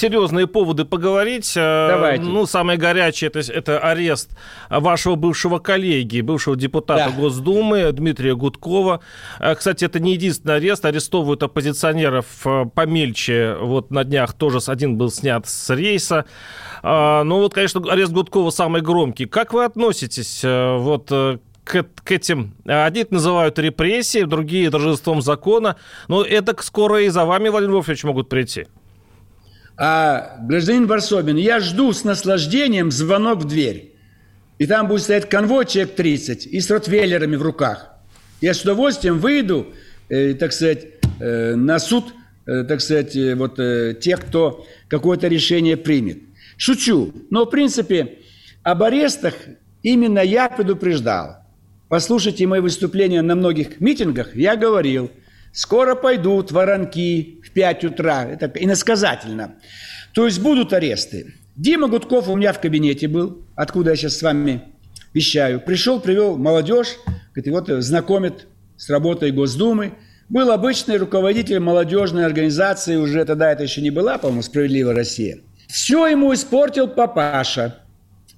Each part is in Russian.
серьезные поводы поговорить. Э, Давайте. Ну, самое горячее это, это арест вашего бывшего коллеги, бывшего депутата да. Госдумы Дмитрия Гудкова. Э, кстати, это не единственный арест. Арестовывают оппозиционеров э, помельче. Вот на днях тоже один был снят с рейса. Ну вот, конечно, арест Гудкова самый громкий. Как вы относитесь вот к, к этим... Одни это называют репрессией, другие торжеством закона. Но это скоро и за вами, Владимир Вольфович, могут прийти. А гражданин Варсобин, я жду с наслаждением звонок в дверь. И там будет стоять конвой человек 30 и с ротвейлерами в руках. Я с удовольствием выйду, э, так сказать, э, на суд, э, так сказать, э, вот э, тех, кто какое-то решение примет. Шучу. Но, в принципе, об арестах именно я предупреждал. Послушайте мои выступления на многих митингах. Я говорил, скоро пойдут воронки, в 5 утра. Это иносказательно. То есть будут аресты. Дима Гудков у меня в кабинете был, откуда я сейчас с вами вещаю. Пришел, привел молодежь, говорит, вот знакомит с работой Госдумы. Был обычный руководитель молодежной организации, уже тогда это еще не была, по-моему, «Справедливая Россия». Все ему испортил папаша.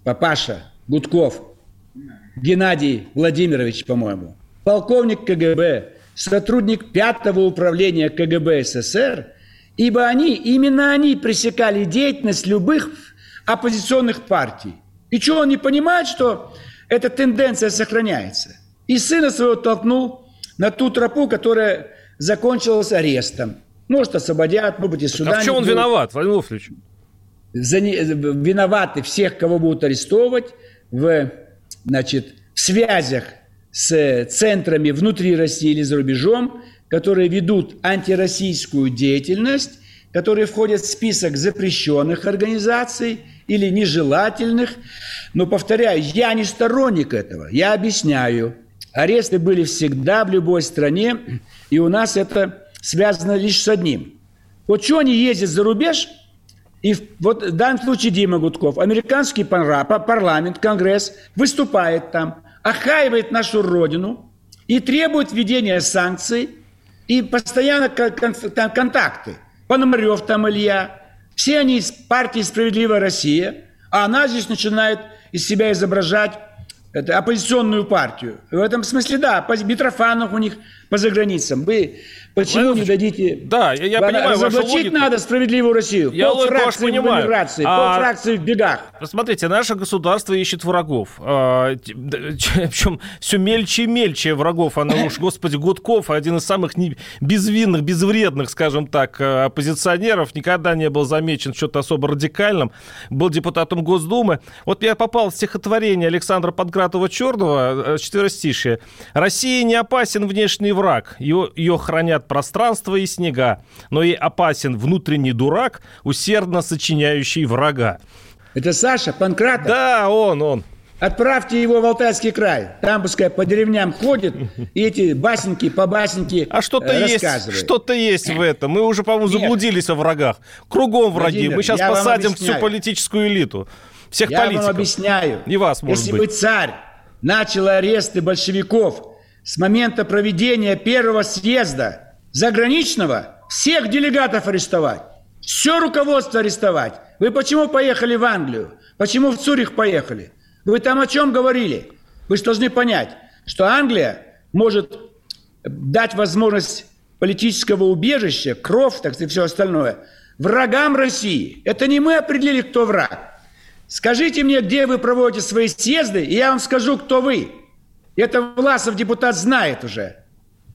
Папаша Гудков. Геннадий Владимирович, по-моему. Полковник КГБ, сотрудник пятого управления КГБ СССР, ибо они, именно они пресекали деятельность любых оппозиционных партий. И что, он не понимает, что эта тенденция сохраняется? И сына своего толкнул на ту тропу, которая закончилась арестом. Может, освободят, может быть, и суда. А в чем он виноват, Владимир Владимирович? За не, виноваты всех, кого будут арестовывать в, значит, в связях с центрами внутри России или за рубежом, которые ведут антироссийскую деятельность, которые входят в список запрещенных организаций или нежелательных. Но, повторяю, я не сторонник этого, я объясняю. Аресты были всегда в любой стране, и у нас это связано лишь с одним. Вот что они ездят за рубеж, и вот в данном случае Дима Гудков, американский парламент, конгресс, выступает там – охаивает нашу родину и требует введения санкций и постоянно контакты. Пономарев там Илья, все они из партии «Справедливая Россия», а она здесь начинает из себя изображать это оппозиционную партию. В этом смысле, да, Митрофанов у них по заграницам. Вы Почему Владимир, не дадите? Да, я, я понимаю Разоблачить надо справедливую Россию. Я пол фракции в эмиграции, а, пол фракции в бегах. Посмотрите, наше государство ищет врагов. А, причем все мельче и мельче врагов. Она уж, господи, Гудков, один из самых не, безвинных, безвредных, скажем так, э, оппозиционеров, никогда не был замечен что-то особо радикальным. Был депутатом Госдумы. Вот я попал в стихотворение Александра Панкратова-Черного, э, четверостишие. «Россия не опасен внешний враг. Ее, ее хранят от пространства и снега, но и опасен внутренний дурак, усердно сочиняющий врага. Это Саша Панкратов? Да, он, он. Отправьте его в Алтайский край. Там, пускай по деревням ходит и эти басенки по басенке А что-то есть, что-то есть в этом. Мы уже, по-моему, заблудились во врагах. Кругом враги. Владимир, Мы сейчас посадим всю политическую элиту. Всех я политиков. Я вам объясняю. И вас, может Если быть. бы царь начал аресты большевиков с момента проведения первого съезда заграничного всех делегатов арестовать, все руководство арестовать. Вы почему поехали в Англию? Почему в Цюрих поехали? Вы там о чем говорили? Вы же должны понять, что Англия может дать возможность политического убежища, кров, так сказать, все остальное, врагам России. Это не мы определили, кто враг. Скажите мне, где вы проводите свои съезды, и я вам скажу, кто вы. Это Власов депутат знает уже.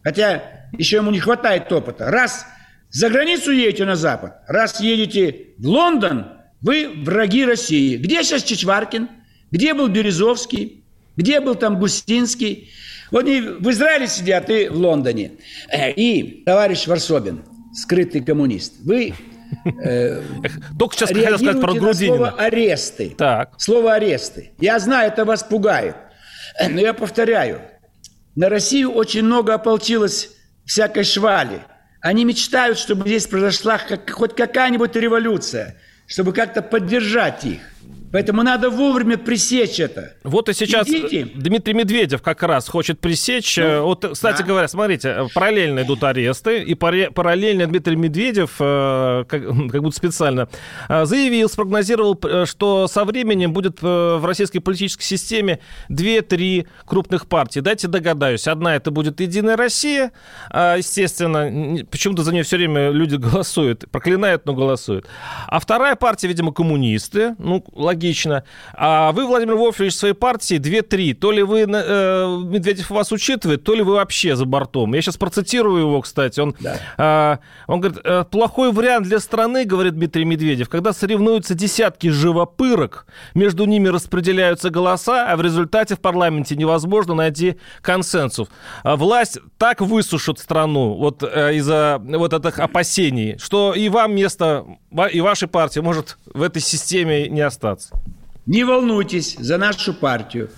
Хотя еще ему не хватает опыта. Раз за границу едете на Запад, раз едете в Лондон, вы враги России. Где сейчас Чичваркин? Где был Березовский? Где был там Густинский? Вот они в Израиле сидят и в Лондоне. Э, и товарищ Варсобин, скрытый коммунист, вы э, Только сейчас хотел сказать про Грудинина. слово аресты. Так. Слово аресты. Я знаю, это вас пугает. Но я повторяю. На Россию очень много ополчилось всякой швали. Они мечтают, чтобы здесь произошла хоть какая-нибудь революция, чтобы как-то поддержать их. Поэтому надо вовремя пресечь это. Вот и сейчас Идите. Дмитрий Медведев как раз хочет пресечь. э, вот, кстати да. говоря, смотрите, э, параллельно идут аресты, и параллельно Дмитрий Медведев, э, как, как будто специально, заявил, спрогнозировал, что со временем будет в российской политической системе 2-3 крупных партии. Дайте догадаюсь. Одна это будет «Единая Россия», а, естественно, почему-то за нее все время люди голосуют, проклинают, но голосуют. А вторая партия, видимо, коммунисты, ну, логично. А вы, Владимир Вольфович, в своей партии 2-3. То ли вы, э, Медведев вас учитывает, то ли вы вообще за бортом. Я сейчас процитирую его, кстати. Он, Да. а, он говорит, «Э, плохой вариант для страны, говорит Дмитрий Медведев, когда соревнуются десятки живопырок, между ними распределяются голоса, а в результате в парламенте невозможно найти консенсус. А Власть так высушит страну вот э, из-за вот этих опасений, что и вам место, и вашей партии может в этой системе не остаться. Не волнуйтесь за нашу партию.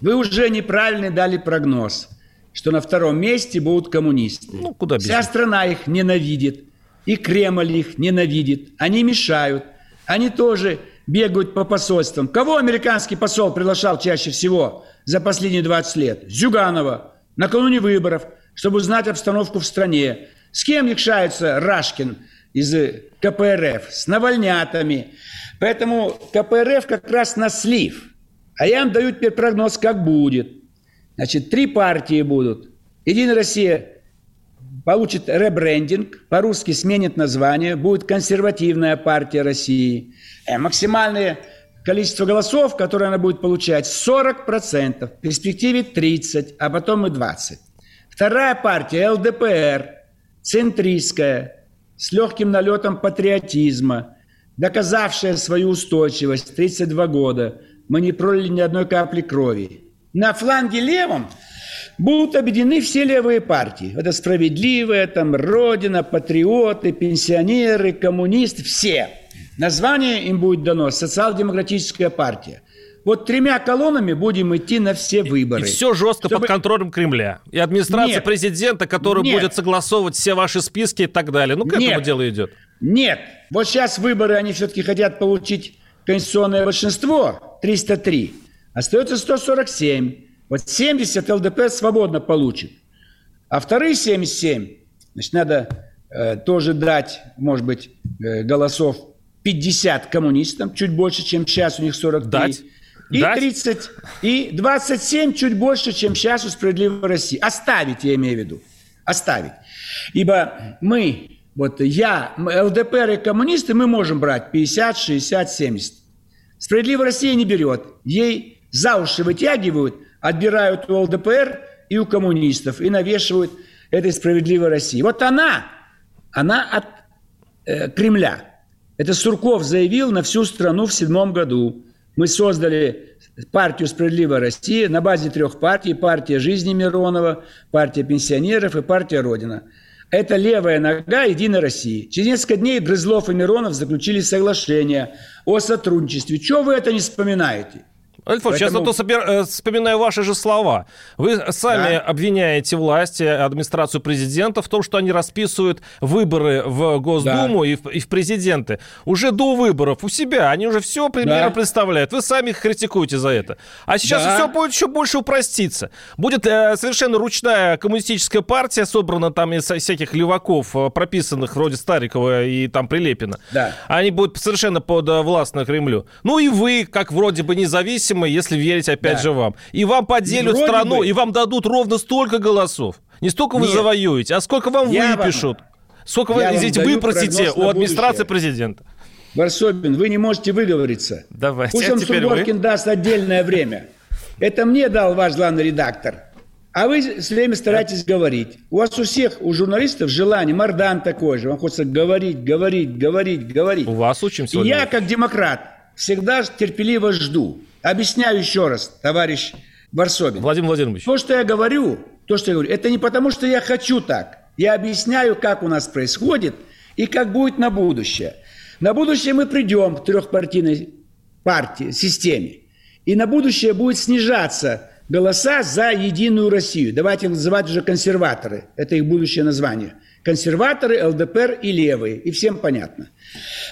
Вы уже неправильно дали прогноз, что на втором месте будут коммунисты. Ну, куда без Вся страна их ненавидит, и Кремль их ненавидит. Они мешают. Они тоже бегают по посольствам. Кого американский посол приглашал чаще всего за последние 20 лет? Зюганова. Накануне выборов, чтобы узнать обстановку в стране. С кем якшается Рашкин из КПРФ? С навальнятами. Поэтому КПРФ как раз на слив. А я вам даю теперь прогноз, как будет. Значит, три партии будут. Единая Россия получит ребрендинг, по-русски сменит название, будет консервативная партия России. Э, максимальное количество голосов, которые она будет получать, 40%, в перспективе 30%, а потом и 20%. Вторая партия ЛДПР, центристская, с легким налетом патриотизма, доказавшая свою устойчивость 32 года. Мы не пролили ни одной капли крови. На фланге левом будут объединены все левые партии. Это справедливая, там Родина, патриоты, пенсионеры, коммунисты, все. Название им будет дано социал-демократическая партия. Вот тремя колоннами будем идти на все выборы. И все жестко Чтобы- под контролем Кремля. И администрация Нет. президента, который Нет. будет согласовывать все ваши списки и так далее. Ну, к этому Нет. дело идет. Нет. Вот сейчас выборы, они все-таки хотят получить конституционное большинство, 303. Остается 147. Вот 70 ЛДП свободно получит. А вторые 77, значит, надо э, тоже дать, может быть, э, голосов 50 коммунистам, чуть больше, чем сейчас, у них 43. Дать? И Дать? 30, и 27 чуть больше, чем сейчас у «Справедливой России». Оставить, я имею в виду. Оставить. Ибо мы, вот я, ЛДПР и коммунисты, мы можем брать 50, 60, 70. «Справедливая Россия» не берет. Ей за уши вытягивают, отбирают у ЛДПР и у коммунистов и навешивают этой «Справедливой России». Вот она, она от э, Кремля. Это Сурков заявил на всю страну в седьмом году. Мы создали партию «Справедливая Россия» на базе трех партий. Партия жизни Миронова, партия пенсионеров и партия Родина. Это левая нога Единой России. Через несколько дней Грызлов и Миронов заключили соглашение о сотрудничестве. Чего вы это не вспоминаете? Альфон, сейчас Поэтому- вот собер- э, вспоминаю ваши же слова. Вы сами Да. обвиняете власти, администрацию президента в том, что они расписывают выборы в Госдуму и, в, и в президенты. Уже до выборов у себя. Они уже все примерно Да. представляют. Вы сами их критикуете за это. А сейчас Да. все будет еще больше упроститься. Будет э, совершенно ручная коммунистическая партия, собрана там из всяких леваков, э, прописанных вроде Старикова и там Прилепина. Да. Они будут совершенно подвластны Кремлю. Ну и вы, как вроде бы независимые, если верить опять Да. же вам. И вам поделят Вроде страну, бы. и вам дадут ровно столько голосов. Не столько вы Нет. завоюете, а сколько вам Я вам- выпишут. Сколько вы, вам извините, выпросите у администрации будущее. президента. Варсобин, вы не можете выговориться. Давайте, Пусть а вам теперь Сургоркин даст отдельное время. Это мне дал ваш главный редактор. А вы все время стараетесь говорить. У вас у всех, у журналистов желание, Мардан такой же. Вам хочется говорить, говорить, говорить, говорить. У вас учимся. И я, как демократ, всегда терпеливо жду. Объясняю еще раз, товарищ Варсобин. Владимир Владимирович. То, что я говорю, то, что я говорю, это не потому, что я хочу так. Я объясняю, как у нас происходит, и как будет на будущее. На будущее мы придем к трехпартийной партии, системе. И на будущее будет снижаться голоса за Единую Россию. Давайте называть уже консерваторы. Это их будущее название. Консерваторы, ЛДПР и левые. И всем понятно.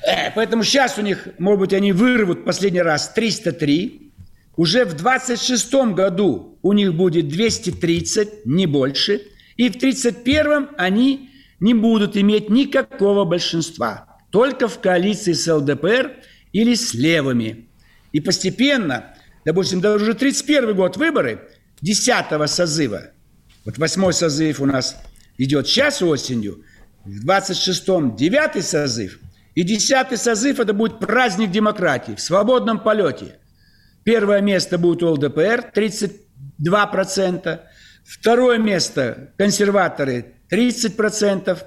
Э, поэтому сейчас у них, может быть, они вырвут последний раз 303. Уже в 26 году у них будет 230, не больше. И в 31 они не будут иметь никакого большинства. Только в коалиции с ЛДПР или с левыми. И постепенно допустим, даже уже 31 год выборы 10 созыва, вот восьмой созыв у нас идет сейчас осенью, в 26-м 9 созыв, и 10 созыв это будет праздник демократии в свободном полете. Первое место будет у ЛДПР 32%, второе место консерваторы 30%,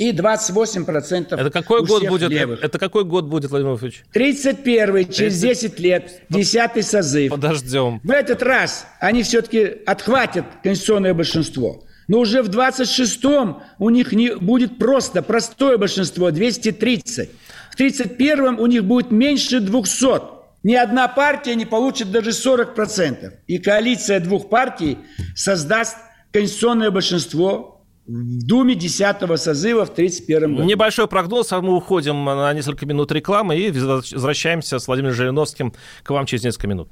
и 28% Это какой год будет? Левых. Это какой год будет, Владимир Владимирович? 31 через 10 лет, 10 созыв. Подождем. В этот раз они все-таки отхватят конституционное большинство. Но уже в 26-м у них не будет просто простое большинство, 230. В 31-м у них будет меньше 200. Ни одна партия не получит даже 40%. И коалиция двух партий создаст конституционное большинство в Думе 10 созыва в 1931 году. Небольшой прогноз, а мы уходим на несколько минут рекламы и возвращаемся с Владимиром Жириновским к вам через несколько минут.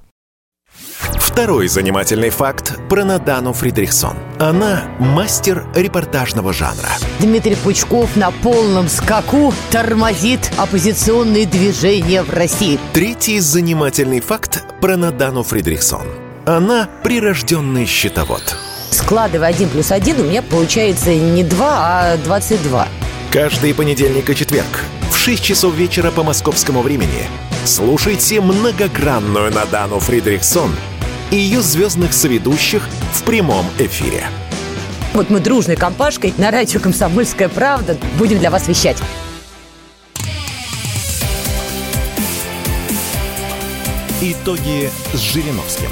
Второй занимательный факт про Надану Фридрихсон. Она мастер репортажного жанра. Дмитрий Пучков на полном скаку тормозит оппозиционные движения в России. Третий занимательный факт про Надану Фридрихсон. Она прирожденный счетовод складывая 1 плюс 1, у меня получается не 2, а 22. Каждый понедельник и четверг в 6 часов вечера по московскому времени слушайте многогранную Надану Фридрихсон и ее звездных соведущих в прямом эфире. Вот мы дружной компашкой на радио «Комсомольская правда» будем для вас вещать. Итоги с Жириновским.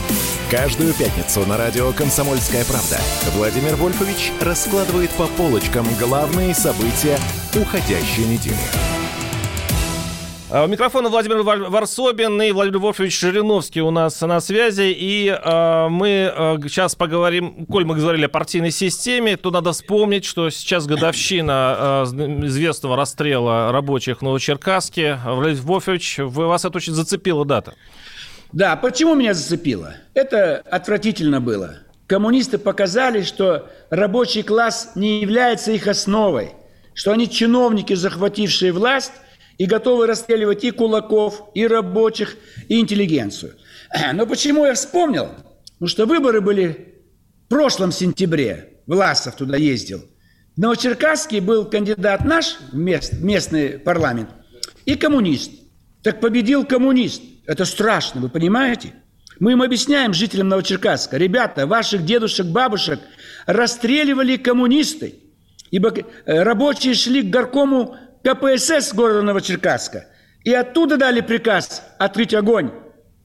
Каждую пятницу на радио «Комсомольская правда» Владимир Вольфович раскладывает по полочкам главные события уходящей недели. А, у микрофона Владимир Варсобин и Владимир Вольфович Жириновский у нас на связи. И э, мы э, сейчас поговорим, коль мы говорили о партийной системе, то надо вспомнить, что сейчас годовщина э, известного расстрела рабочих в Новочеркасске. Владимир Вольфович, вас это очень зацепила дата. Да, почему меня зацепило? Это отвратительно было. Коммунисты показали, что рабочий класс не является их основой, что они чиновники, захватившие власть и готовы расстреливать и кулаков, и рабочих, и интеллигенцию. Но почему я вспомнил? Потому что выборы были в прошлом сентябре. Власов туда ездил. В Новочеркасске был кандидат наш в местный парламент и коммунист. Так победил коммунист – это страшно, вы понимаете? Мы им объясняем, жителям Новочеркасска, ребята, ваших дедушек, бабушек расстреливали коммунисты, ибо э, рабочие шли к горкому КПСС города Новочеркасска, и оттуда дали приказ открыть огонь.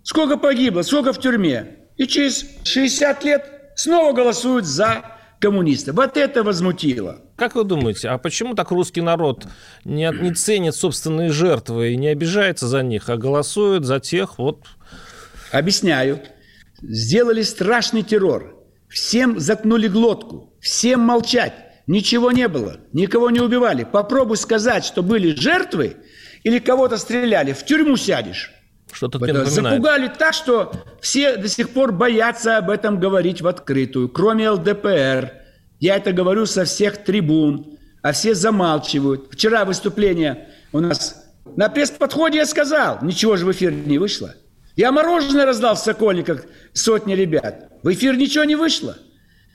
Сколько погибло, сколько в тюрьме. И через 60 лет снова голосуют за коммунистов. Вот это возмутило. Как вы думаете, а почему так русский народ не, не ценит собственные жертвы и не обижается за них, а голосует за тех вот... Объясняю. Сделали страшный террор. Всем заткнули глотку. Всем молчать. Ничего не было. Никого не убивали. Попробуй сказать, что были жертвы или кого-то стреляли. В тюрьму сядешь. Что-то напоминает. Запугали так, что все до сих пор боятся об этом говорить в открытую, кроме ЛДПР. Я это говорю со всех трибун, а все замалчивают. Вчера выступление у нас на пресс-подходе я сказал, ничего же в эфир не вышло. Я мороженое раздал в Сокольниках сотни ребят. В эфир ничего не вышло.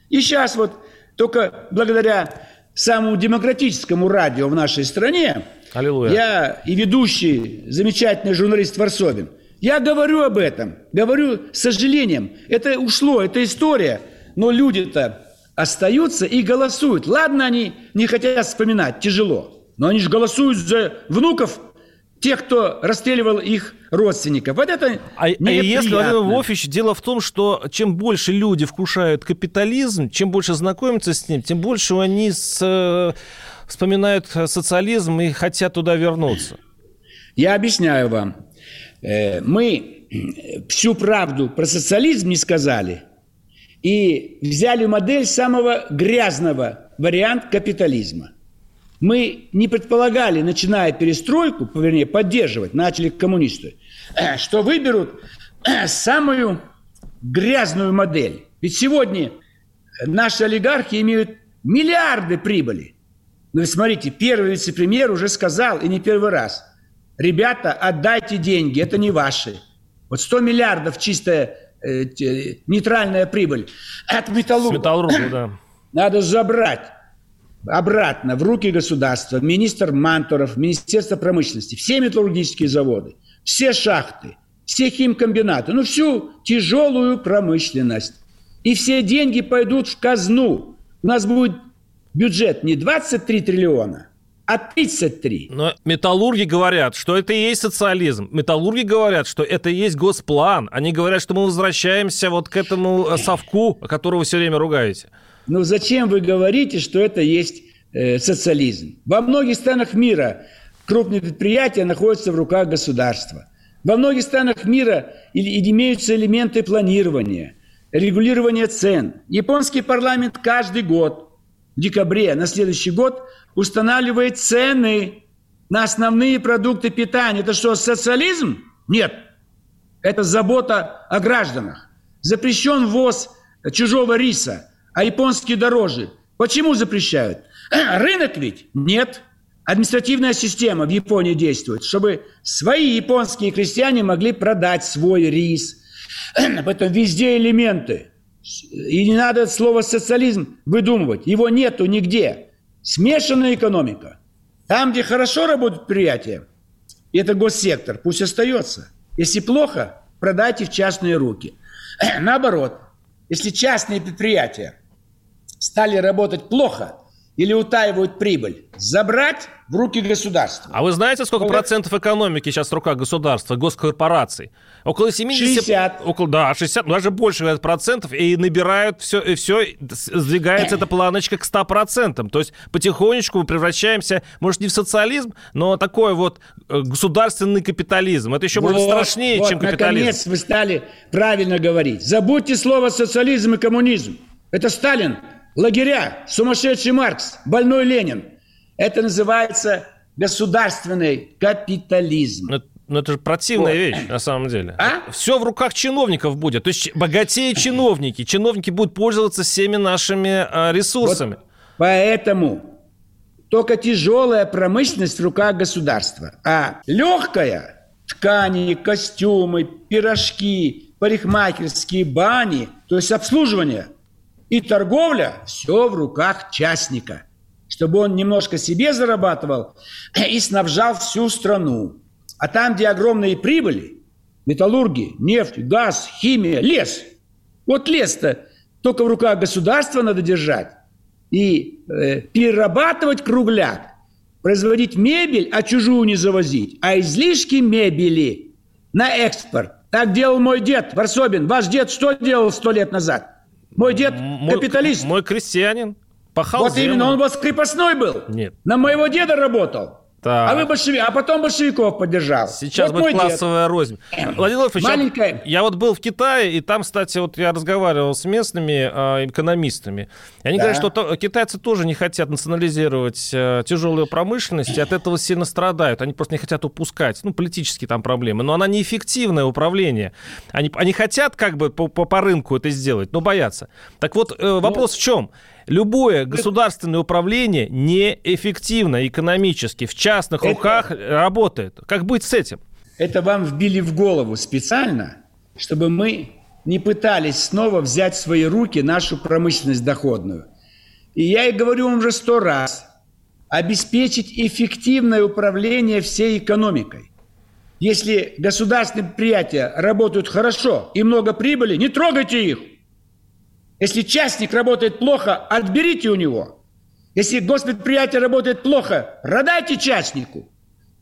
И сейчас вот только благодаря самому демократическому радио в нашей стране Аллилуйя. я и ведущий, замечательный журналист Варсобин, я говорю об этом, говорю с сожалением. Это ушло, это история. Но люди-то остаются и голосуют. Ладно, они не хотят вспоминать, тяжело. Но они же голосуют за внуков тех, кто расстреливал их родственников. Вот это а, а если, Владимир дело в том, что чем больше люди вкушают капитализм, чем больше знакомятся с ним, тем больше они с вспоминают социализм и хотят туда вернуться? Я объясняю вам. Э, мы всю правду про социализм не сказали и взяли модель самого грязного варианта капитализма. Мы не предполагали, начиная перестройку, вернее, поддерживать, начали коммунисты, что выберут самую грязную модель. Ведь сегодня наши олигархи имеют миллиарды прибыли. Но ну смотрите, первый вице-премьер уже сказал, и не первый раз, ребята, отдайте деньги, это не ваши. Вот 100 миллиардов чистая э, нейтральная прибыль от металлурга. металлурга, да. Надо забрать обратно в руки государства, министр Мантуров, Министерство промышленности, все металлургические заводы, все шахты, все химкомбинаты, ну всю тяжелую промышленность. И все деньги пойдут в казну. У нас будет бюджет не 23 триллиона, а 33. Но металлурги говорят, что это и есть социализм. Металлурги говорят, что это и есть госплан. Они говорят, что мы возвращаемся вот к этому э, совку, которого вы все время ругаете. Ну зачем вы говорите, что это есть э, социализм? Во многих странах мира крупные предприятия находятся в руках государства. Во многих странах мира имеются элементы планирования, регулирования цен. Японский парламент каждый год в декабре на следующий год устанавливает цены на основные продукты питания. Это что, социализм? Нет. Это забота о гражданах. Запрещен ввоз чужого риса – а японские дороже. Почему запрещают? Рынок ведь? Нет. Административная система в Японии действует, чтобы свои японские крестьяне могли продать свой рис. Об этом везде элементы. И не надо слово социализм выдумывать. Его нету нигде. Смешанная экономика. Там, где хорошо работают предприятия, это госсектор, пусть остается. Если плохо, продайте в частные руки. Наоборот, если частные предприятия стали работать плохо или утаивают прибыль, забрать в руки государства. А вы знаете, сколько вот. процентов экономики сейчас в руках государства, госкорпораций? Около 70... 60. Около, да, 60, ну, даже больше процентов, и набирают все, и все, сдвигается эта планочка к 100 процентам. То есть потихонечку мы превращаемся, может, не в социализм, но такой вот э, государственный капитализм. Это еще, вот, может, страшнее, вот, чем капитализм. наконец вы стали правильно говорить. Забудьте слово социализм и коммунизм. Это Сталин лагеря, сумасшедший Маркс, больной Ленин. Это называется государственный капитализм. Но, но это же противная вот. вещь, на самом деле. А? Все в руках чиновников будет. То есть богатее чиновники. Чиновники будут пользоваться всеми нашими а, ресурсами. Вот поэтому только тяжелая промышленность в руках государства. А легкая ткани, костюмы, пирожки, парикмахерские бани, то есть обслуживание – и торговля все в руках частника, чтобы он немножко себе зарабатывал и снабжал всю страну. А там, где огромные прибыли, металлурги, нефть, газ, химия, лес. Вот лес-то только в руках государства надо держать и э, перерабатывать кругляк, производить мебель, а чужую не завозить, а излишки мебели на экспорт. Так делал мой дед Варсобин. Ваш дед что делал сто лет назад? Мой дед мой, капиталист. Мой крестьянин. Пахал вот землю. именно, он вот крепостной был. Нет. На моего деда работал. Так. А вы большевик, а потом большевиков поддержал. Сейчас вот будет классовая дед. рознь. Владимир Владимирович, Маленькая... я, я вот был в Китае, и там, кстати, вот я разговаривал с местными э, экономистами. И они да. говорят, что то, китайцы тоже не хотят национализировать э, тяжелую промышленность, и от этого сильно страдают. Они просто не хотят упускать. Ну, политические там проблемы. Но она неэффективное управление. Они, они хотят как бы по, по, по рынку это сделать, но боятся. Так вот, э, вопрос ну... в чем? Любое государственное управление неэффективно экономически, в частных это, руках работает. Как быть с этим? Это вам вбили в голову специально, чтобы мы не пытались снова взять в свои руки нашу промышленность доходную. И я и говорю вам уже сто раз, обеспечить эффективное управление всей экономикой. Если государственные предприятия работают хорошо и много прибыли, не трогайте их – если частник работает плохо, отберите у него. Если госпредприятие работает плохо, продайте частнику.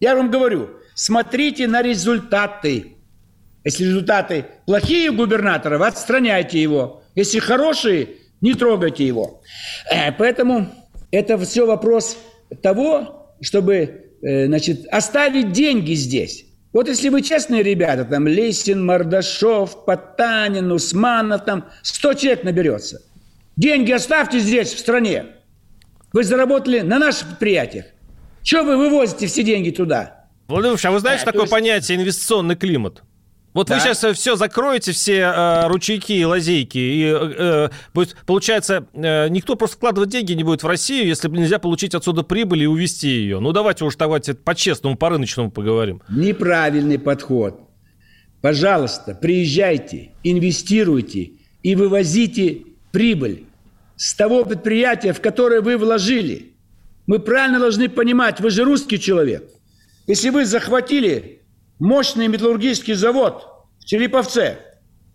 Я вам говорю, смотрите на результаты. Если результаты плохие у губернатора, вы отстраняйте его. Если хорошие, не трогайте его. Э, поэтому это все вопрос того, чтобы э, значит, оставить деньги здесь. Вот если вы честные ребята, там Лесин, Мордашов, Потанин, Усманов, там 100 человек наберется. Деньги оставьте здесь, в стране. Вы заработали на наших предприятиях. Чего вы вывозите все деньги туда? Владимир Ильич, а вы знаете а, такое есть... понятие инвестиционный климат? Вот да. вы сейчас все закроете, все э, ручейки и лазейки, и э, будет, получается, э, никто просто вкладывать деньги не будет в Россию, если нельзя получить отсюда прибыль и увести ее. Ну, давайте уж давайте по-честному, по-рыночному поговорим. Неправильный подход. Пожалуйста, приезжайте, инвестируйте и вывозите прибыль с того предприятия, в которое вы вложили. Мы правильно должны понимать, вы же русский человек. Если вы захватили мощный металлургический завод в Череповце,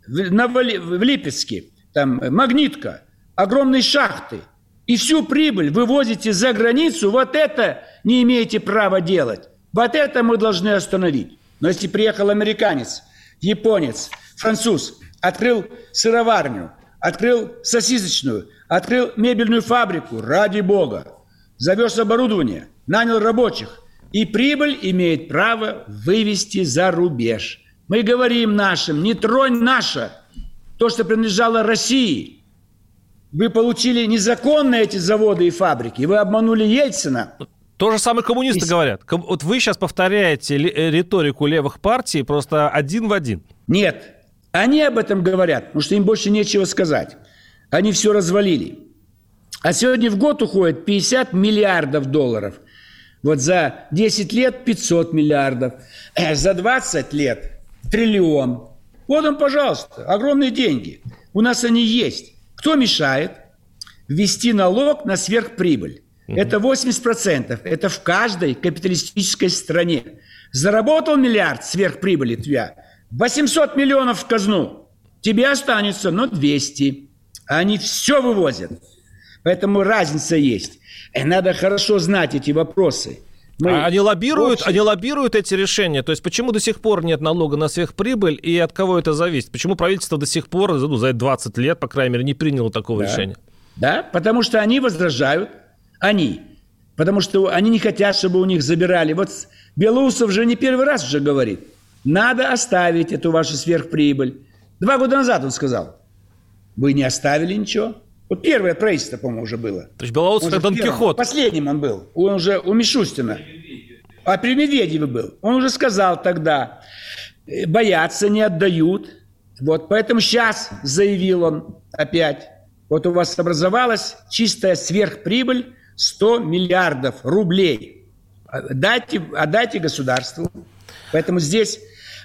в, Липецке, там магнитка, огромные шахты, и всю прибыль вывозите за границу, вот это не имеете права делать. Вот это мы должны остановить. Но если приехал американец, японец, француз, открыл сыроварню, открыл сосисочную, открыл мебельную фабрику, ради бога, завез оборудование, нанял рабочих – и прибыль имеет право вывести за рубеж. Мы говорим нашим, не тронь наше, то, что принадлежало России. Вы получили незаконно эти заводы и фабрики, вы обманули Ельцина. То же самое коммунисты и... говорят. Вот вы сейчас повторяете э, риторику левых партий просто один в один. Нет, они об этом говорят, потому что им больше нечего сказать. Они все развалили. А сегодня в год уходит 50 миллиардов долларов – вот за 10 лет 500 миллиардов, э, за 20 лет триллион. Вот он, пожалуйста, огромные деньги. У нас они есть. Кто мешает ввести налог на сверхприбыль? Угу. Это 80%. Это в каждой капиталистической стране. Заработал миллиард сверхприбыли твоя, 800 миллионов в казну. Тебе останется, но 200. Они все вывозят. Поэтому разница есть. И надо хорошо знать эти вопросы. Мы а они лоббируют, общем... они лоббируют эти решения. То есть почему до сих пор нет налога на сверхприбыль и от кого это зависит? Почему правительство до сих пор, ну, за 20 лет, по крайней мере, не приняло такого да. решения? Да, потому что они возражают. Они. Потому что они не хотят, чтобы у них забирали. Вот Белоусов же не первый раз уже говорит. Надо оставить эту вашу сверхприбыль. Два года назад он сказал. Вы не оставили ничего. Вот первое правительство, по-моему, уже было. То есть Белоусов это Дон Кихот. Последним он был. Он уже у Мишустина. А при Медведеве был. Он уже сказал тогда, «Э, боятся, не отдают. Вот поэтому сейчас заявил он опять. Вот у вас образовалась чистая сверхприбыль 100 миллиардов рублей. Дайте, отдайте государству. Поэтому здесь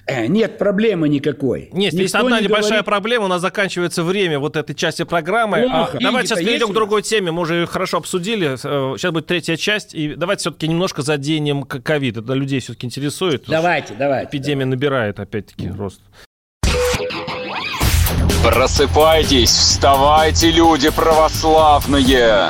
нет проблемы никакой. Нет, Никто есть одна не небольшая говорит... проблема, у нас заканчивается время вот этой части программы. А, давайте сейчас перейдем к другой теме, мы уже хорошо обсудили. Сейчас будет третья часть, и давайте все-таки немножко заденем ковид. Это людей все-таки интересует. Давайте, давайте. Эпидемия давайте. набирает опять-таки рост. Просыпайтесь, вставайте, люди православные!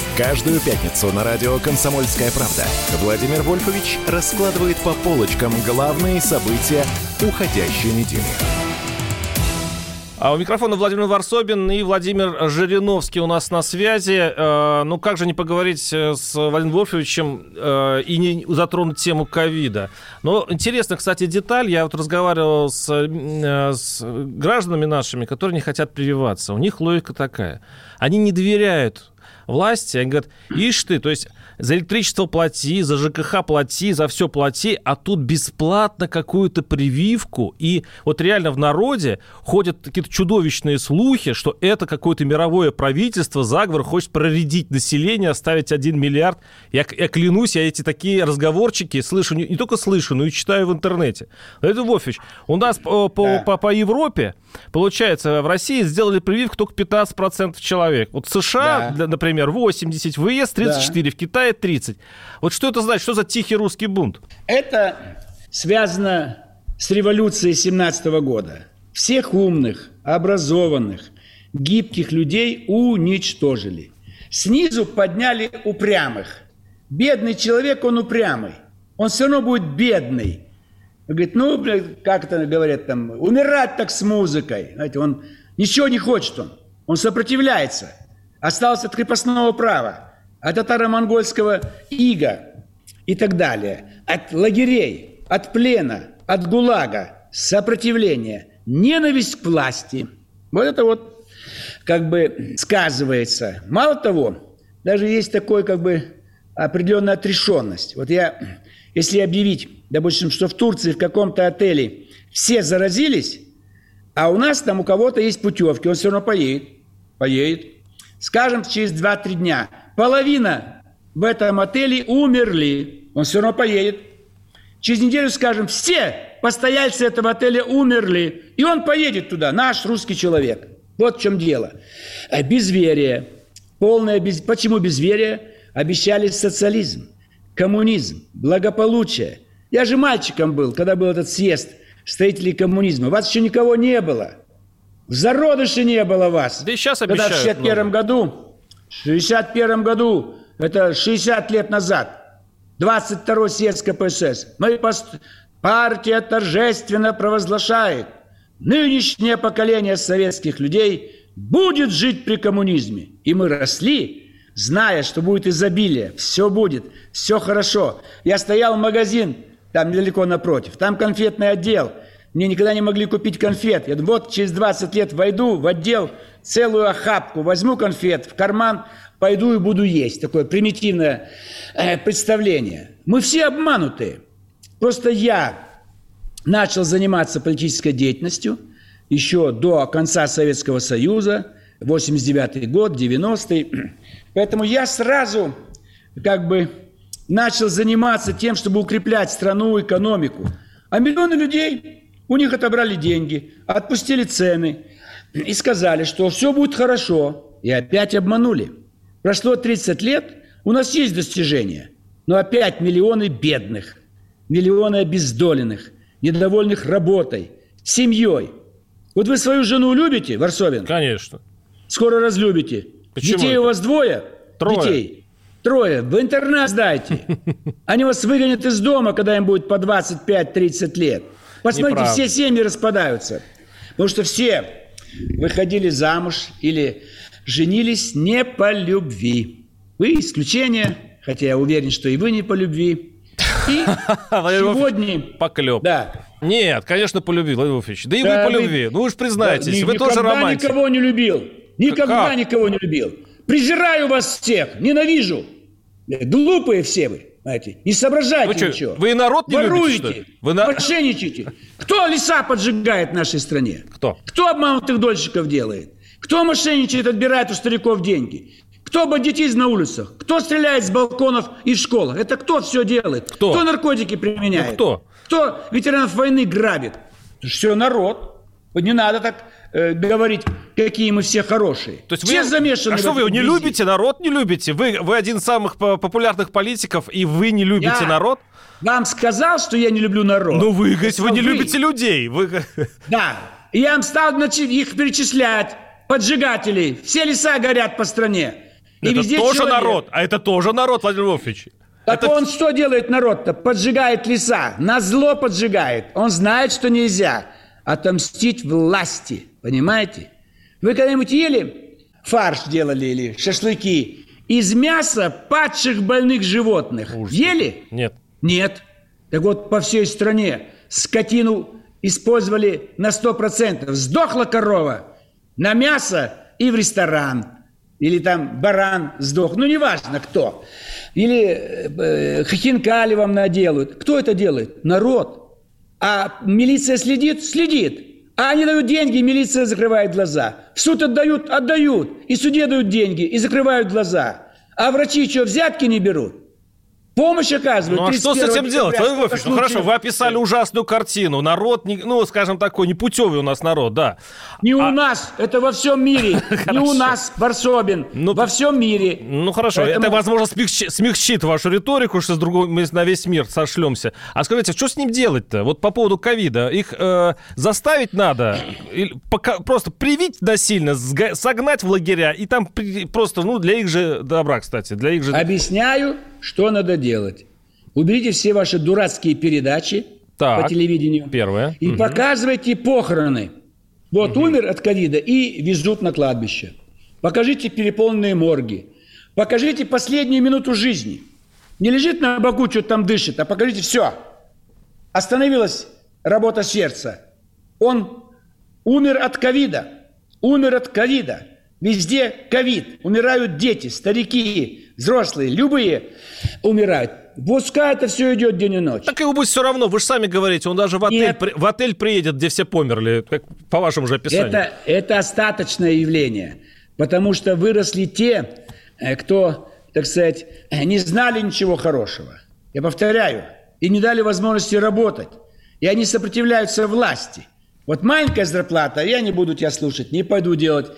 Каждую пятницу на радио «Комсомольская правда» Владимир Вольфович раскладывает по полочкам главные события уходящей недели. А у микрофона Владимир Варсобин и Владимир Жириновский у нас на связи. Э, ну, как же не поговорить э, с Владимиром Вольфовичем э, и не затронуть тему ковида. Но интересная, кстати, деталь. Я вот разговаривал с, с гражданами нашими, которые не хотят прививаться. У них логика такая. Они не доверяют власти, они говорят, ишь ты, то есть за электричество плати, за ЖКХ плати, за все плати, а тут бесплатно какую-то прививку. И вот реально в народе ходят какие-то чудовищные слухи, что это какое-то мировое правительство, заговор, хочет проредить население, оставить 1 миллиард. Я, я клянусь, я эти такие разговорчики слышу, не, не только слышу, но и читаю в интернете. Это Вович, у нас по, по, по, по Европе, получается, в России сделали прививку только 15% человек. Вот США, да. например, 80, в ЕС 34, да. в Китае хватает 30. Вот что это значит? Что за тихий русский бунт? Это связано с революцией 17 года. Всех умных, образованных, гибких людей уничтожили. Снизу подняли упрямых. Бедный человек, он упрямый. Он все равно будет бедный. Говорит, ну, как это говорят там, умирать так с музыкой. Знаете, он ничего не хочет он. Он сопротивляется. Остался от крепостного права от татаро-монгольского ига и так далее, от лагерей, от плена, от гулага, сопротивления, ненависть к власти. Вот это вот как бы сказывается. Мало того, даже есть такой как бы определенная отрешенность. Вот я, если объявить, допустим, что в Турции в каком-то отеле все заразились, а у нас там у кого-то есть путевки, он все равно поедет, поедет. Скажем, через 2-3 дня – половина в этом отеле умерли. Он все равно поедет. Через неделю скажем, все постояльцы этого отеля умерли. И он поедет туда, наш русский человек. Вот в чем дело. А безверие. Полное без... Почему безверие? Обещали социализм, коммунизм, благополучие. Я же мальчиком был, когда был этот съезд строителей коммунизма. Вас еще никого не было. В зародыше не было вас. Да и сейчас обещают. Когда в 61 году в 61 году, это 60 лет назад, 22 съезд КПСС, мы пост... партия торжественно провозглашает, нынешнее поколение советских людей будет жить при коммунизме. И мы росли, зная, что будет изобилие, все будет, все хорошо. Я стоял в магазин, там недалеко напротив, там конфетный отдел. Мне никогда не могли купить конфет. Я вот через 20 лет войду в отдел, целую охапку, возьму конфет в карман, пойду и буду есть. Такое примитивное э, представление. Мы все обманутые. Просто я начал заниматься политической деятельностью еще до конца Советского Союза, 89 год, 90-й. Поэтому я сразу как бы начал заниматься тем, чтобы укреплять страну, экономику. А миллионы людей, у них отобрали деньги, отпустили цены – и сказали, что все будет хорошо, и опять обманули. Прошло 30 лет, у нас есть достижения, но опять миллионы бедных, миллионы обездоленных, недовольных работой, семьей. Вот вы свою жену любите, Варсовин? Конечно. Скоро разлюбите. Почему Детей это? у вас двое? Трое. Детей. Трое. В интернат сдайте. Они вас выгонят из дома, когда им будет по 25-30 лет. Посмотрите, Неправда. все семьи распадаются. Потому что все выходили замуж или женились не по любви. Вы исключение, хотя я уверен, что и вы не по любви. И сегодня... Поклеп. Да. Нет, конечно, по любви, Владимир Владимирович. Да и Да, вы по вы- любви. Ну уж признайтесь, Да, вы тоже никогда романтик. никого не любил. Никогда Как? никого не любил. Презираю вас всех, ненавижу. Глупые все вы, знаете, не соображайте Вы что, ничего. вы и народ не любите, Воруете, что ли? Вы на- мошенничаете. Кто леса поджигает в нашей стране? Кто? Кто обманутых дольщиков делает? Кто мошенничает, отбирает у стариков деньги? Кто бандитизм на улицах? Кто стреляет с балконов и школах? Это кто все делает? Кто? Кто наркотики применяет? Ну, кто? Кто ветеранов войны грабит? Все народ. Вот не надо так э, говорить, какие мы все хорошие. То есть все вы, замешаны а что вы этом не любите, народ не любите? Вы, вы один из самых по- популярных политиков, и вы не любите Я народ? Вам сказал, что я не люблю народ. Ну вы, говорите, вы не любите людей. Вы... Да. И я им стал начи- их перечислять. Поджигателей. Все леса горят по стране. И Это везде тоже человек. народ. А это тоже народ, Владимир Вольфович. Так Это он что делает народ-то? Поджигает леса. На зло поджигает. Он знает, что нельзя отомстить власти. Понимаете? Вы когда-нибудь ели фарш делали или шашлыки из мяса падших больных животных? Ужас. Ели? Нет. Нет. Так вот, по всей стране скотину использовали на 100%. Сдохла корова на мясо и в ресторан. или там баран сдох, ну неважно кто, или э, хохинкали вам наделают. Кто это делает? Народ. А милиция следит? Следит. А они дают деньги, и милиция закрывает глаза. В суд отдают? Отдают. И суде дают деньги, и закрывают глаза. А врачи что, взятки не берут? Помощь оказывают. Ну а что с этим делать, Владимир Вольфович? Ну хорошо, вы описали ужасную картину. Народ, ну, скажем, такой непутевый у нас народ, да. Не а... у нас, это во всем мире. Не у нас, Барсобин, ну, во всем мире. Ну хорошо, Поэтому... это, возможно, смягчит, смягчит вашу риторику, что с другой мы на весь мир сошлемся. А скажите, что с ним делать-то? Вот по поводу ковида. Их э, заставить надо? Или пока, просто привить насильно, согнать в лагеря и там просто, ну, для их же добра, кстати, для их же... Объясняю, что надо делать? Уберите все ваши дурацкие передачи так, по телевидению. Первое. И угу. показывайте похороны. Вот угу. умер от ковида и везут на кладбище. Покажите переполненные морги. Покажите последнюю минуту жизни. Не лежит на боку, что там дышит, а покажите все. Остановилась работа сердца. Он умер от ковида. Умер от ковида. Везде ковид. Умирают дети, старики, взрослые, любые умирают. Пускай это все идет день и ночь. Так ему будет все равно, вы же сами говорите, он даже в отель, при, в отель приедет, где все померли, как по вашему же описанию. Это, это остаточное явление, потому что выросли те, э, кто, так сказать, не знали ничего хорошего. Я повторяю, и не дали возможности работать. И они сопротивляются власти. Вот маленькая зарплата, я не буду тебя слушать, не пойду делать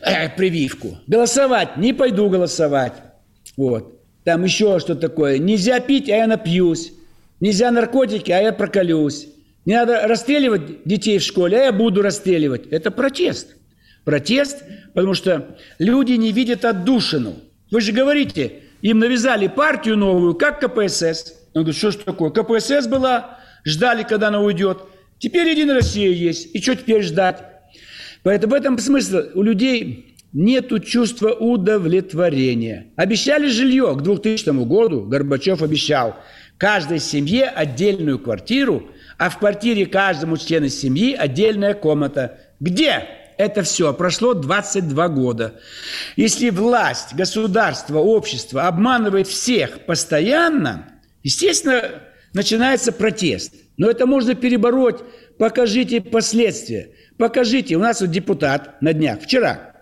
э, прививку. Голосовать, не пойду голосовать. Вот. Там еще что такое. Нельзя пить, а я напьюсь. Нельзя наркотики, а я проколюсь. Не надо расстреливать детей в школе, а я буду расстреливать. Это протест. Протест, потому что люди не видят отдушину. Вы же говорите, им навязали партию новую, как КПСС. Он говорит, что ж такое? КПСС была, ждали, когда она уйдет. Теперь Единая Россия есть. И что теперь ждать? Поэтому в этом смысл у людей нету чувства удовлетворения. Обещали жилье к 2000 году, Горбачев обещал, каждой семье отдельную квартиру, а в квартире каждому члену семьи отдельная комната. Где? Это все прошло 22 года. Если власть, государство, общество обманывает всех постоянно, естественно, начинается протест. Но это можно перебороть. Покажите последствия. Покажите. У нас вот депутат на днях, вчера,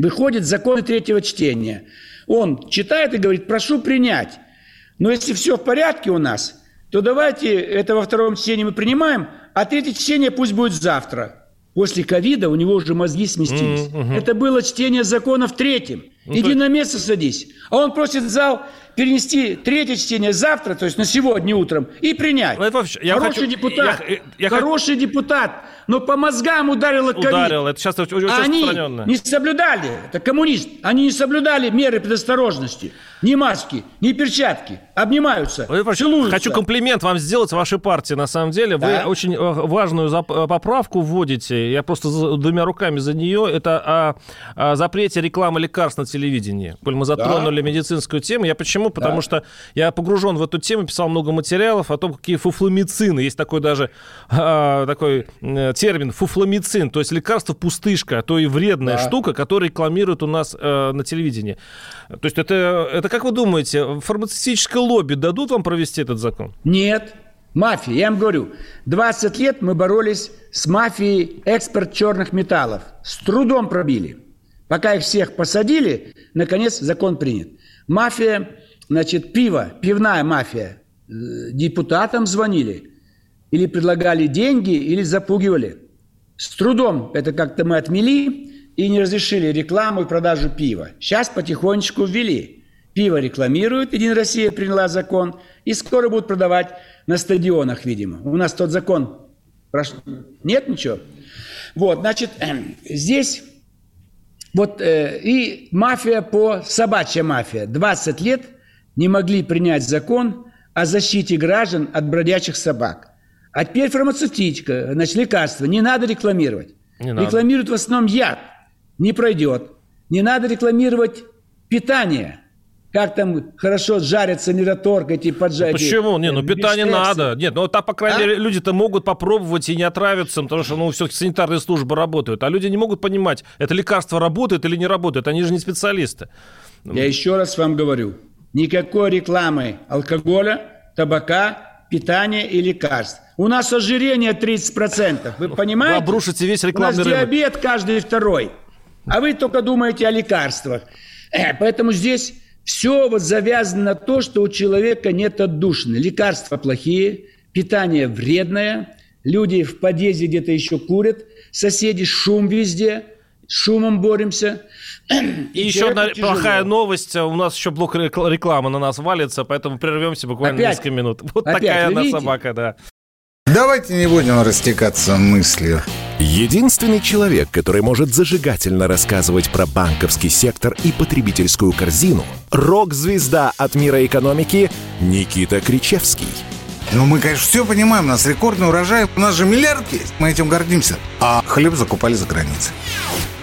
выходит законы третьего чтения. Он читает и говорит, прошу принять. Но если все в порядке у нас, то давайте это во втором чтении мы принимаем, а третье чтение пусть будет завтра. После ковида у него уже мозги сместились. Mm-hmm. Это было чтение закона в третьем. Ну, Иди то... на место садись. А он просит зал перенести третье чтение завтра, то есть на сегодня утром, и принять. Я хороший хочу... депутат, я, я, хороший я... депутат, но по мозгам ударило ковид. Ударил, это сейчас очень а Они не соблюдали, это коммунист, они не соблюдали меры предосторожности. Ни маски, ни перчатки. Обнимаются, целуются. Хочу комплимент вам сделать вашей партии, на самом деле. Вы да. очень э, важную э, поправку вводите. Я просто двумя руками за нее. Это о, о запрете рекламы лекарств на телевидении. Коль мы затронули да. медицинскую тему. Я почему? Потому да. что я погружен в эту тему, писал много материалов о том, какие фуфломицины. Есть такой даже э, такой термин фуфломицин. То есть лекарство пустышка, а то и вредная да. штука, которую рекламируют у нас э, на телевидении. То есть это, это как вы думаете, фармацевтическое лобби дадут вам провести этот закон? Нет. Мафия. Я вам говорю, 20 лет мы боролись с мафией экспорт черных металлов. С трудом пробили. Пока их всех посадили, наконец закон принят. Мафия, значит, пиво, пивная мафия. Э, депутатам звонили. Или предлагали деньги, или запугивали. С трудом это как-то мы отмели и не разрешили рекламу и продажу пива. Сейчас потихонечку ввели. Пиво рекламируют, Единая Россия приняла закон, и скоро будут продавать на стадионах, видимо. У нас тот закон прош... нет ничего. Вот, значит, здесь вот э, и мафия по собачья мафия. 20 лет не могли принять закон о защите граждан от бродячих собак. А теперь фармацевтика, значит, лекарства. Не надо рекламировать. Не надо. Рекламируют в основном яд. Не пройдет. Не надо рекламировать питание. как там хорошо жарятся мираторг, эти поджаги. Ну, почему? Не, ну питание надо. Нет, ну так, по крайней а? мере, люди-то могут попробовать и не отравиться, потому что, ну, все-таки санитарные службы работают. А люди не могут понимать, это лекарство работает или не работает. Они же не специалисты. Я еще раз вам говорю, никакой рекламы алкоголя, табака, питания и лекарств. У нас ожирение 30%. Вы понимаете? Вы обрушите весь рекламный У нас рынок. диабет каждый второй. А вы только думаете о лекарствах. Э, поэтому здесь все вот завязано на то, что у человека нет отдушины. Лекарства плохие, питание вредное, люди в подъезде где-то еще курят, соседи шум везде, с шумом боремся. И, и еще одна тяжело. плохая новость. У нас еще блок рекламы на нас валится, поэтому прервемся буквально Опять? несколько минут. Вот Опять, такая она собака, да. Давайте не будем растекаться мыслью. Единственный человек, который может зажигательно рассказывать про банковский сектор и потребительскую корзину – рок-звезда от мира экономики Никита Кричевский. Ну, мы, конечно, все понимаем, у нас рекордный урожай, у нас же миллиард есть, мы этим гордимся. А хлеб закупали за границей.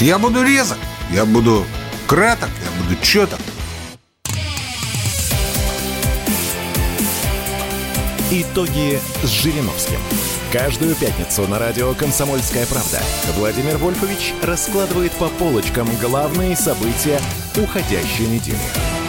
Я буду резок, я буду краток, я буду четок. Итоги с Жириновским. Каждую пятницу на радио «Комсомольская правда» Владимир Вольфович раскладывает по полочкам главные события уходящей недели.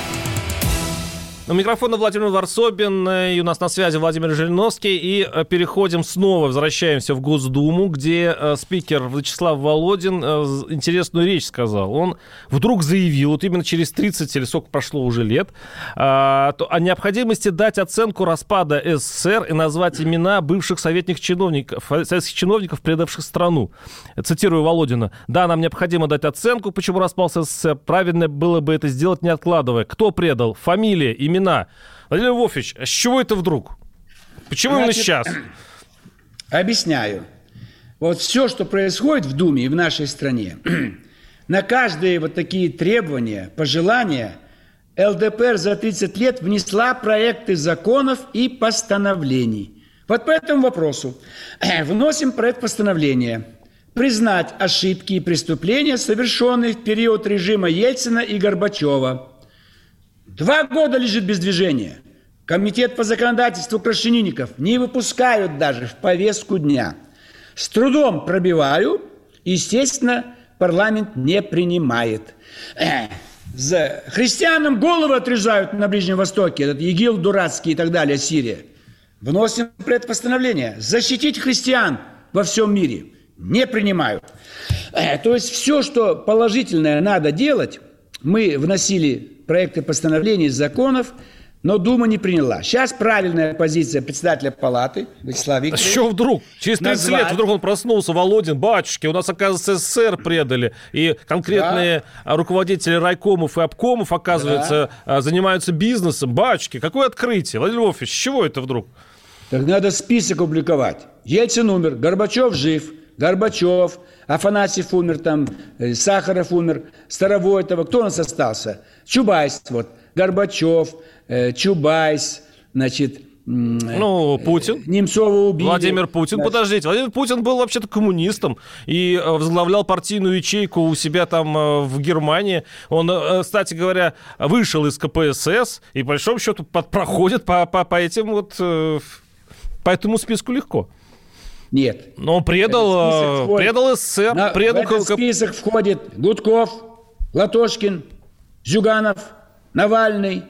У микрофона Владимир Варсобин, э, и у нас на связи Владимир Жириновский. И э, переходим снова, возвращаемся в Госдуму, где э, спикер Вячеслав Володин интересную речь сказал. Он вдруг заявил, вот именно через 30 или сколько прошло уже лет, о необходимости дать оценку распада СССР и назвать имена бывших советских чиновников, советских чиновников, предавших страну. Цитирую Володина. «Да, нам необходимо дать оценку, почему распался СССР. Правильно было бы это сделать, не откладывая. Кто предал? Фамилия, имена имена. Владимир Львович, а с чего это вдруг? Почему Значит, именно сейчас? Объясняю. Вот все, что происходит в Думе и в нашей стране, на каждые вот такие требования, пожелания, ЛДПР за 30 лет внесла проекты законов и постановлений. Вот по этому вопросу вносим проект постановления признать ошибки и преступления, совершенные в период режима Ельцина и Горбачева – Два года лежит без движения. Комитет по законодательству крашенинников не выпускают даже в повестку дня. С трудом пробиваю, естественно, парламент не принимает. За христианам головы отрезают на Ближнем Востоке, этот ИГИЛ дурацкий и так далее, Сирия. Вносим предпостановление защитить христиан во всем мире. Не принимают. То есть все, что положительное надо делать, мы вносили проекты постановлений, законов, но Дума не приняла. Сейчас правильная позиция председателя палаты Вячеслава Викторовича. А что вдруг? Через 30 назвать... лет вдруг он проснулся, Володин, батюшки, у нас, оказывается, СССР предали. И конкретные да. руководители райкомов и обкомов, оказывается, да. А, занимаются бизнесом. Батюшки, какое открытие? Владимир Львович, с чего это вдруг? Так надо список публиковать. Ельцин умер, Горбачев жив, Горбачев, Афанасьев умер, там, э, Сахаров умер, Старовойтова. Кто у нас остался? Чубайс, вот, Горбачев, э, Чубайс, значит, ну, Путин. Э, Немцова убили. Владимир Путин. Значит. Подождите, Владимир Путин был вообще-то коммунистом и возглавлял партийную ячейку у себя там в Германии. Он, кстати говоря, вышел из КПСС и, по большому счету, проходит по, по, по этим вот... По этому списку легко. Нет. Но он предал, входит, предал СССР. На, предал... В этот список входит Гудков, Латошкин, Зюганов, Навальный,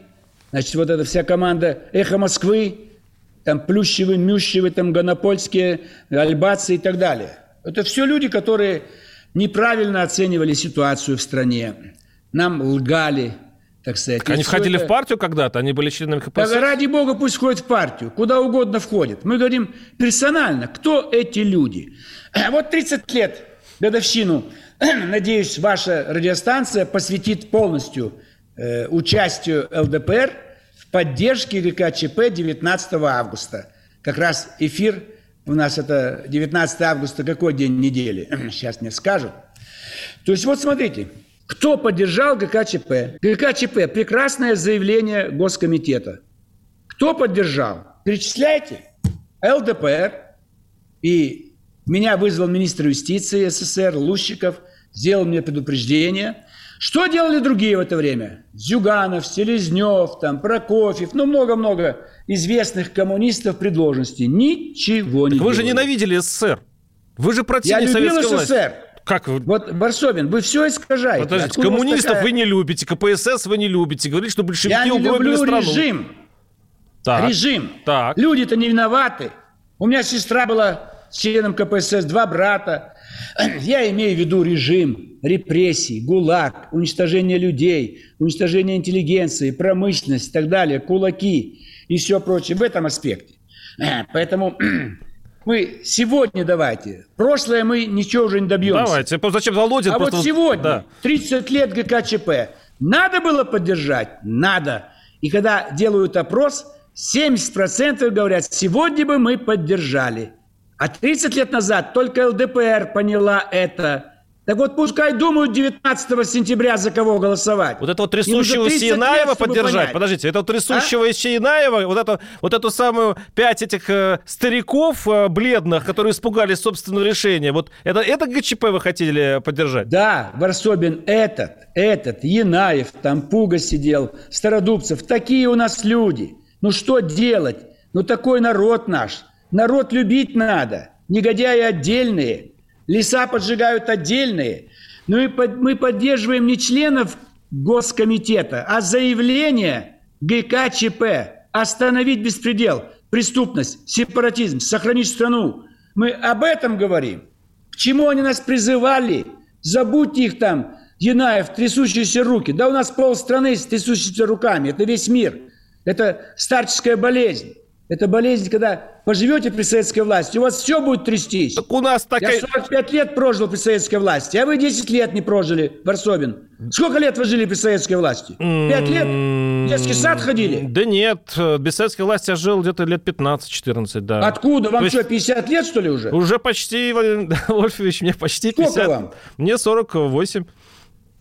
значит, вот эта вся команда «Эхо Москвы», там Плющевы, Мющевы, там Гонопольские, Альбацы и так далее. Это все люди, которые неправильно оценивали ситуацию в стране, нам лгали, так сказать. Так они входили это... в партию когда-то, они были членами КПСС? Да, ради бога, пусть входят в партию, куда угодно входят. Мы говорим персонально, кто эти люди. Вот 30 лет годовщину Надеюсь, ваша радиостанция посвятит полностью э, участию ЛДПР в поддержке ГКЧП 19 августа. Как раз эфир у нас это 19 августа, какой день недели? Сейчас мне скажут. То есть вот смотрите, кто поддержал ГКЧП? ГКЧП – прекрасное заявление Госкомитета. Кто поддержал? Перечисляйте. ЛДПР. И меня вызвал министр юстиции СССР Лущиков, сделал мне предупреждение. Что делали другие в это время? Зюганов, Селезнев, там, Прокофьев, ну много-много известных коммунистов при должности. Ничего не так Вы делали. же ненавидели СССР. Вы же противник Я любил СССР. власти. Как вы? Вот, Барсобин, вы все искажаете. Подождите, Откуда коммунистов такая- вы не любите, КПСС вы не любите. Говорите, что большевики Я не люблю страну. режим. Так. Режим. Так. Люди-то не виноваты. У меня сестра была членом КПСС, два брата. Я имею в виду режим, репрессий, ГУЛАГ, уничтожение людей, уничтожение интеллигенции, промышленность и так далее, кулаки и все прочее в этом аспекте. Поэтому мы сегодня давайте. Прошлое мы ничего уже не добьемся. Давайте. Зачем Володин? А просто... вот сегодня, Да. 30 лет ГКЧП, надо было поддержать? Надо. И когда делают опрос, 70% говорят, сегодня бы мы поддержали. А 30 лет назад только ЛДПР поняла это. Так вот, пускай думают 19 сентября, за кого голосовать. Вот этого трясущего 30 лет, Синаева поддержать. А? Подождите, этого трясущего Синаева, вот, эту, вот эту самую пять этих э, стариков э, бледных, которые испугались собственного решения. Вот это, это ГЧП вы хотели поддержать? Да, Варсобин этот, этот, Янаев, там Пуга сидел, Стародубцев, такие у нас люди. Ну что делать? Ну такой народ наш. Народ любить надо. Негодяи отдельные, леса поджигают отдельные. Ну и под- мы поддерживаем не членов Госкомитета, а заявление ГКЧП остановить беспредел, преступность, сепаратизм, сохранить страну. Мы об этом говорим. К чему они нас призывали? Забудьте их там, Янаев, трясущиеся руки. Да у нас полстраны с трясущимися руками. Это весь мир. Это старческая болезнь. Это болезнь, когда поживете при советской власти, у вас все будет трястись. Так у нас такая... Я 45 лет прожил при советской власти, а вы 10 лет не прожили, Варсобин. Сколько лет вы жили при советской власти? Пять лет? В детский сад ходили? Да нет, э, без советской власти я жил где-то лет 15-14, да. Откуда? Вам То есть что, 50 лет, что ли, уже? Уже почти, Владимир Вольфович, мне почти Сколько 50. вам? Мне 48.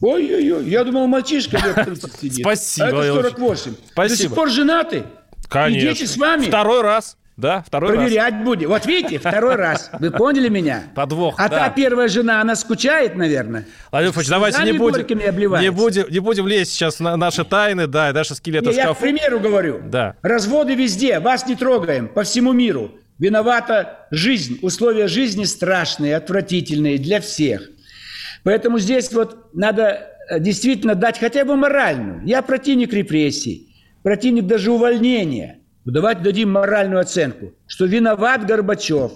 Ой-ой-ой, я думал, мальчишка лет 30 сидит. Спасибо, А это Владимир 48. До Спасибо. сих пор женаты? Конечно. И дети с вами? Второй раз. Да, второй раз. Проверять будем. Вот видите, второй раз. Вы поняли меня? Подвох, А да. та первая жена, она скучает, наверное? Владимир Вольфович, давайте не будем, не будем, не будем лезть сейчас на наши тайны, да, и наши скелеты Не, в я к шкафу. примеру говорю. Да. Разводы везде, вас не трогаем, по всему миру. Виновата жизнь. Условия жизни страшные, отвратительные для всех. Поэтому здесь вот надо э, действительно дать хотя бы моральную. Я противник репрессий, противник даже увольнения. Но Давайте дадим моральную оценку, что виноват Горбачев.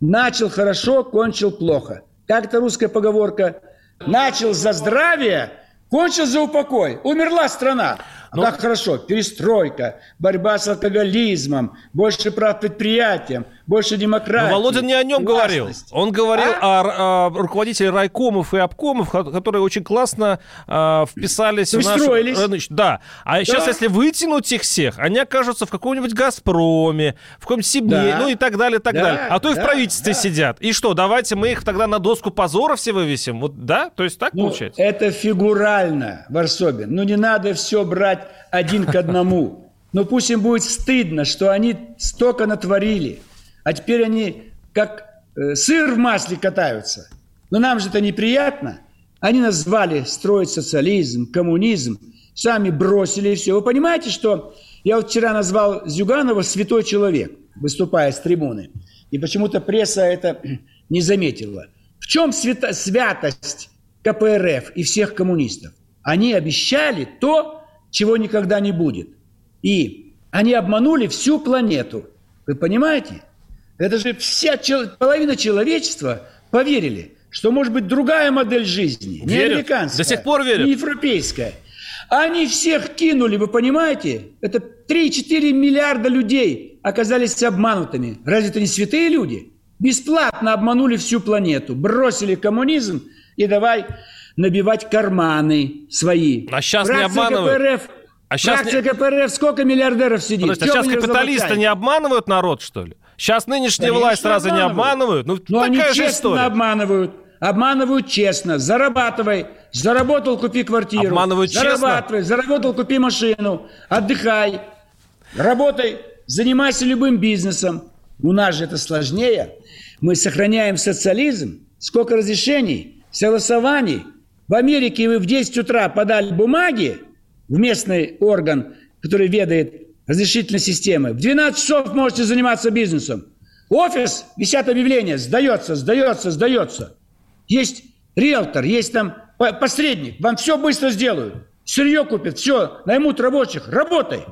Начал хорошо, кончил плохо. Как это русская поговорка? Начал за здравие, кончил за упокой. Умерла страна. А Ну- как хорошо. Перестройка, борьба с алкоголизмом, больше прав предприятиям, больше демократии. Но Володин не о нем говорил. Он говорил А? о, о руководителе райкомов и обкомов, ко- которые очень классно а, вписались в нашу... Э, Да. А сейчас, если вытянуть их всех, они окажутся в каком-нибудь «Газпроме», в каком-нибудь Сибне, Да. ну и так далее, и так Да, далее. А то и в да, правительстве да. сидят. И что, давайте мы их тогда на доску позора все вывесим? Вот да? То есть так Ну, получается? это фигурально, Варсобин. Ну, не надо все брать один к одному. Ну, пусть им будет стыдно, что они столько натворили. А теперь они как э, сыр в масле катаются. Но нам же это неприятно. Они назвали строить социализм, коммунизм. Сами бросили все. Вы понимаете, что я вот вчера назвал Зюганова святой человек, выступая с трибуны. И почему-то пресса это не заметила. В чем свято- святость КПРФ и всех коммунистов? Они обещали то, чего никогда не будет. И они обманули всю планету. Вы понимаете? Это же вся половина человечества поверили, что может быть другая модель жизни. Не Верят. американская. До сих пор верят. Не европейская. Они всех кинули, вы понимаете? Это 3-4 миллиарда людей оказались обманутыми. Разве это не святые люди? Бесплатно обманули всю планету, бросили коммунизм и давай набивать карманы свои. А сейчас не обманывают. КПРФ, а сейчас Фракция не... КПРФ сколько миллиардеров сидит? Подожди, а сейчас капиталисты не обманывают народ, что ли? Сейчас нынешняя Конечно, власть сразу не обманывают. Ну, Но они честно история. обманывают. Обманывают честно. Зарабатывай. Заработал, купи квартиру. Обманывают Зарабатывай. честно? Заработал, купи машину. Отдыхай. Работай. Занимайся любым бизнесом. У нас же это сложнее. Мы сохраняем социализм. Сколько разрешений, согласований. В Америке вы в 10 утра подали бумаги в местный орган, который ведает разрешительной системой. В 12 часов можете заниматься бизнесом. Офис, висят объявления, сдается, сдается, сдается. Есть риэлтор, есть там посредник, вам все быстро сделают. Сырье купят, все, наймут рабочих, работай.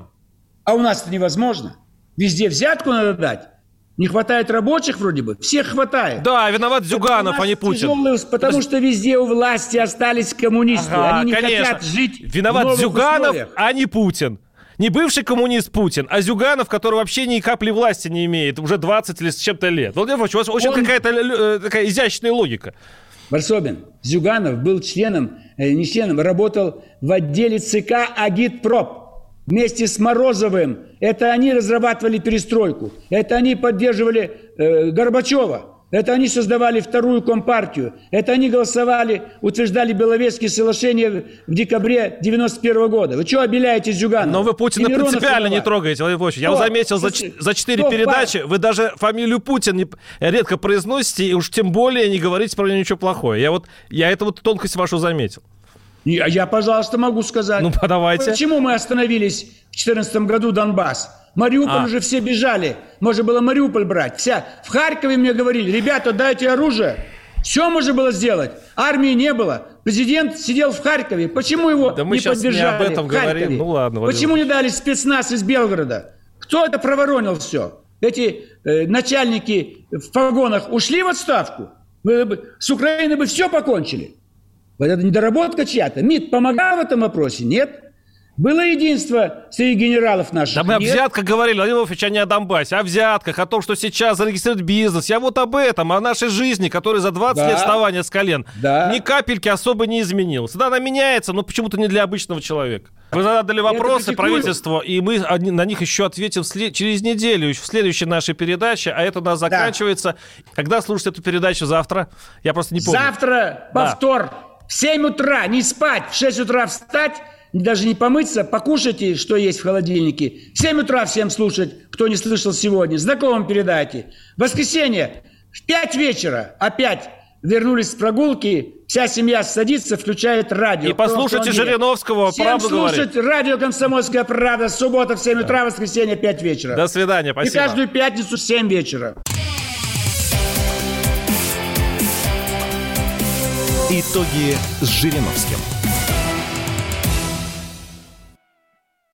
А у нас это невозможно. Везде взятку надо дать. Не хватает рабочих вроде бы? Всех хватает. Да, виноват Зюганов, а не Путин. Тяжелые, потому что везде у власти остались коммунисты. Ага, Они не конечно. хотят жить Виноват в Зюганов, условиях. а не Путин. Не бывший коммунист Путин, а Зюганов, который вообще ни капли власти не имеет уже 20 или с чем-то лет. Владимир Владимирович, у вас очень Он... какая-то э, такая изящная логика. Варсобин, Зюганов был членом, э, не членом, работал в отделе ЦК «Агитпроп» вместе с Морозовым. Это они разрабатывали перестройку. Это они поддерживали э, Горбачева. Это они создавали вторую компартию. Это они голосовали, утверждали Беловежские соглашения в декабре 91 года. Вы что обеляете Зюганова? Но вы Путина принципиально не трогаете, Владимир Владимирович. Я заметил за, за 4 передачи, вы даже фамилию Путин не, редко произносите, и уж тем более не говорите про него ничего плохого. Я вот, я эту вот тонкость вашу заметил. Я, я, пожалуйста, могу сказать. Ну, подавайте. Почему мы остановились в 2014 году Донбасс? Мариуполь а. уже все бежали. Можно было Мариуполь брать. Вся. В Харькове мне говорили, ребята, дайте оружие. Все можно было сделать. Армии не было. Президент сидел в Харькове. Почему его да мы не поддержали не об этом? Говорим. Ну ладно. Владимир. Почему не дали спецназ из Белгорода? Кто это проворонил все? Эти э, начальники в погонах ушли в отставку? Бы, с Украины бы все покончили. Вот это недоработка чья-то. МИД помогал в этом вопросе? Нет. Было единство среди генералов наших? Да мы Нет. о взятках говорили, Владимир Владимирович, а не о Донбассе, о взятках, о том, что сейчас зарегистрировать бизнес. Я вот об этом, о нашей жизни, которая за 20 да. лет вставания с колен да. ни капельки особо не изменилась. Да, она меняется, но почему-то не для обычного человека. Вы задали вопросы правительству, и мы на них еще ответим через неделю, в следующей нашей передаче, а это у нас заканчивается. Да. Когда слушать эту передачу завтра? Я просто не помню. Завтра повтор. Да. В 7 утра не спать, в 6 утра встать, даже не помыться, покушайте, что есть в холодильнике. В 7 утра всем слушать, кто не слышал сегодня. Знакомым передайте. В воскресенье в 5 вечера опять вернулись с прогулки, вся семья садится, включает радио. И послушайте Жириновского, Всем правду слушать говорит. радио «Комсомольская правда», суббота в 7 утра, воскресенье 5 вечера. До свидания, спасибо. И каждую пятницу в 7 вечера. Итоги с Жириновским.